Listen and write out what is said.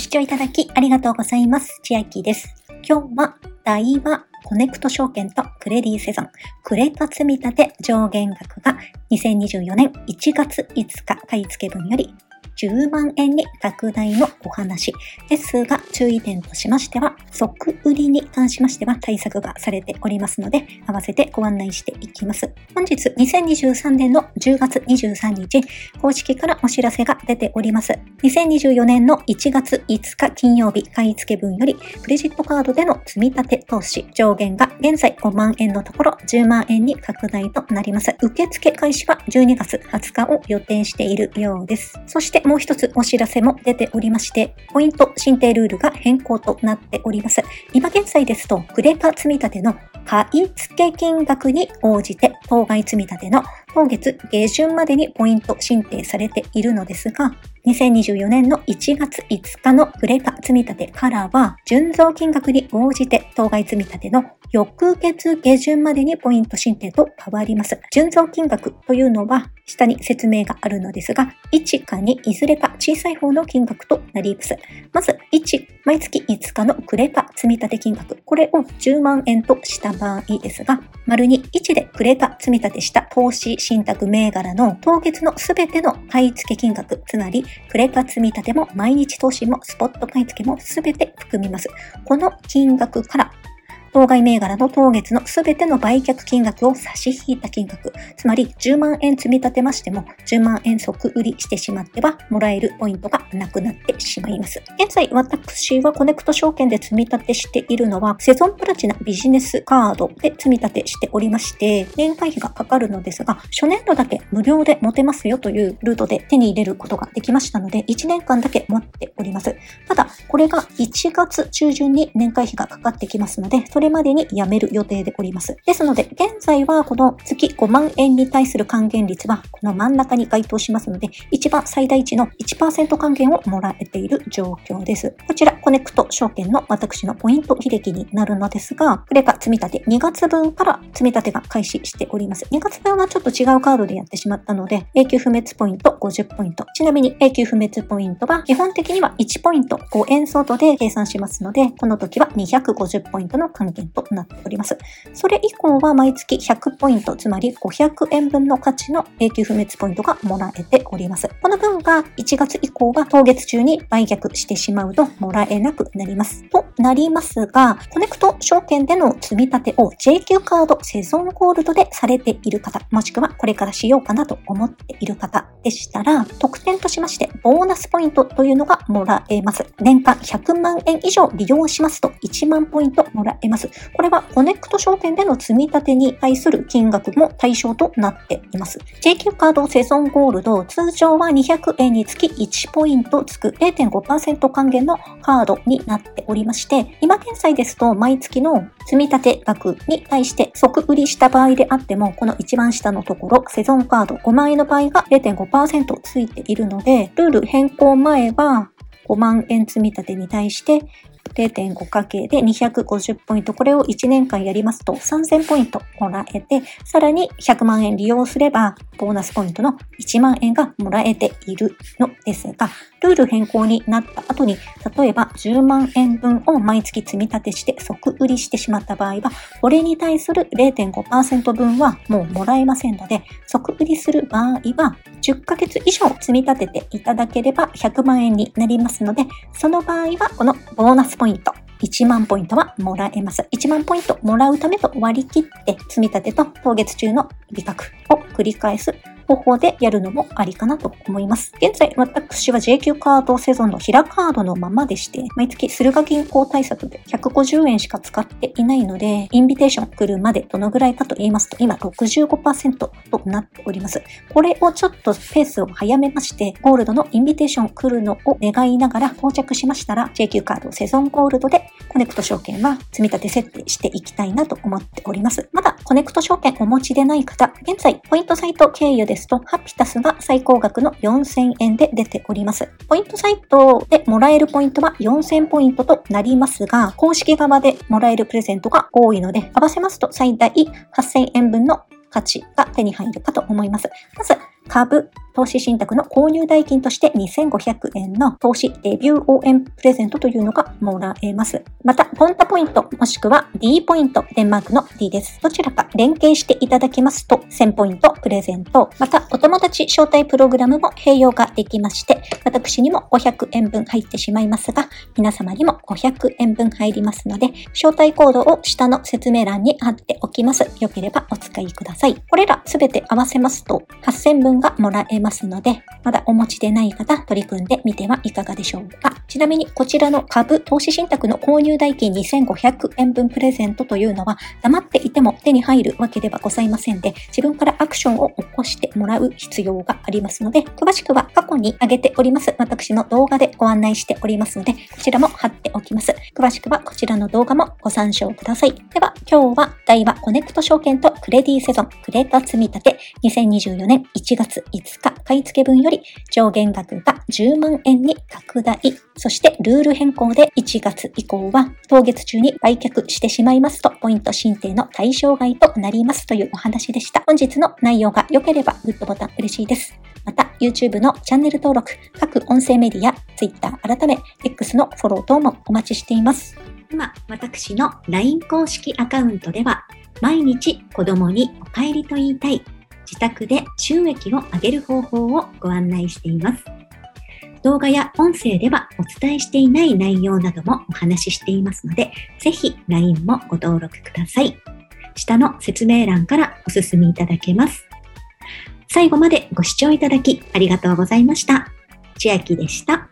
視聴いただきありがとうございます。ちあきです。今日は大和コネクト証券とクレディセゾン、クレタ積立上限額が2024年1月5日買い付け分より10万円に拡大のお話ですが、注意点としましては、即売りに関しましては対策がされておりますので、合わせてご案内していきます。本日2023年の10月23日、公式からお知らせが出ております。2024年の1月5日金曜日買い付け分より、クレジットカードでの積み立て投資上限が現在5万円のところ10万円に拡大となります。受付開始は12月20日を予定しているようです。そしてもう一つお知らせも出ておりまして、ポイント申請ルールが変更となっております。います。今現在ですと、クレカ積立の買い付け金額に応じて、当該積立の今月下旬までにポイント申請されているのですが、2024年の1月5日のクレカ積立からは、純増金額に応じて当該積立の翌月下旬までにポイント申請と変わります。純増金額というのは、下に説明があるのですが、1か2いずれか小さい方の金額となります。まず、1、毎月5日のクレカ積立金額。これを10万円とした場合ですが、丸に1でクレカ積立した投資信託銘柄の当月のすべての買い付け金額、つまり、クレカ積立も毎日投資もスポット買い付けもすべて含みます。この金額から当該銘柄の当月のすべての売却金額を差し引いた金額、つまり10万円積み立てましても、10万円即売りしてしまっては、もらえるポイントがなくなってしまいます。現在、私はコネクト証券で積み立てしているのは、セゾンプラチナビジネスカードで積み立てしておりまして、年会費がかかるのですが、初年度だけ無料で持てますよというルートで手に入れることができましたので、1年間だけ持っております。ただ、これが1月中旬に年会費がかかってきますので、そこれまでに辞める予定でおります。ですので、現在はこの月5万円に対する還元率はこの真ん中に該当しますので、一番最大値の1%還元をもらえている状況です。こちら、コネクト証券の私のポイント履歴になるのですが、クレカ積み立て2月分から積み立てが開始しております。2月分はちょっと違うカードでやってしまったので、永久不滅ポイント50ポイント。ちなみに永久不滅ポイントは基本的には1ポイント5円相当で計算しますので、この時は250ポイントの還元となっております。それ以降は毎月100ポイント、つまり500円分の価値の永久不滅ポイントがもらえております。この分が1月以降は当月中に売却してしまうともらえなくなります。となりますが、コネクト証券での積み立てを JQ カードセゾンゴールドでされている方、もしくはこれからしようかなと思っている方でしたら、特典としましてボーナスポイントというのがもらえます。年間100万円以上利用しますと1万ポイントもらえます。これはコネクト証券での積み立てに対する金額も対象となっています。JQ カードセゾンゴールド、通常は200円につき1ポイントつく0.5%還元のカードになっておりまして、今現在ですと毎月の積み立て額に対して即売りした場合であっても、この一番下のところ、セゾンカード5万円の場合が0.5%ついているので、ルール変更前は5万円積み立てに対して0.5かけで250ポイント。これを1年間やりますと3000ポイントもらえて、さらに100万円利用すれば、ボーナスポイントの1万円がもらえているのですが、ルール変更になった後に、例えば10万円分を毎月積み立てして即売りしてしまった場合は、これに対する0.5%分はもうもらえませんので、即売りする場合は、10ヶ月以上積み立てていただければ100万円になりますので、その場合はこのボーナスポイント、1万ポイントはもらえます。1万ポイントもらうためと割り切って積み立てと当月中の利確を繰り返す方法でやるのもありかなと思います。現在、私は JQ カードセゾンの平カードのままでして、毎月駿河銀行対策で150円しか使っていないので、インビテーション来るまでどのぐらいかと言いますと、今65%となっております。これをちょっとペースを早めまして、ゴールドのインビテーション来るのを願いながら到着しましたら、JQ カードセゾンゴールドでネクト証券は積み立て設定していきたいなと思っております。まだコネクト証券お持ちでない方、現在、ポイントサイト経由ですと、ハピタスが最高額の4000円で出ております。ポイントサイトでもらえるポイントは4000ポイントとなりますが、公式側でもらえるプレゼントが多いので、合わせますと最大8000円分の価値が手に入るかと思います。まず、株、投資信託の購入代金として2500円の投資デビュー応援プレゼントというのがもらえます。また、ポンタポイントもしくは D ポイント、デンマークの D です。どちらか連携していただきますと1000ポイントプレゼント。また、お友達招待プログラムも併用ができまして、私にも500円分入ってしまいますが、皆様にも500円分入りますので、招待コードを下の説明欄に貼っておきます。よければお使いください。これらすべて合わせますと8000分がもらえますますので、まだお持ちでない方、取り組んでみてはいかがでしょうか。ちなみに、こちらの株投資信託の購入代金2500円分プレゼントというのは、黙っていても手に入るわけではございませんで、自分からアクションを起こしてもらう必要がありますので、詳しくは過去に上げております私の動画でご案内しておりますので、こちらも貼っておきます。詳しくはこちらの動画もご参照ください。では、今日は大和コネクト証券とクレディセゾンクレータ積み立て2024年1月5日買い付け分より上限額が10万円に拡大。そしてルール変更で1月以降は当月中に売却してしまいますとポイント申請の対象外となりますというお話でした。本日の内容が良ければグッドボタン嬉しいです。また YouTube のチャンネル登録、各音声メディア、Twitter 改め X のフォロー等もお待ちしています。今、私の LINE 公式アカウントでは毎日子供にお帰りと言いたい自宅で収益を上げる方法をご案内しています。動画や音声ではお伝えしていない内容などもお話ししていますので、ぜひ LINE もご登録ください。下の説明欄からお進みいただけます。最後までご視聴いただきありがとうございました。千秋でした。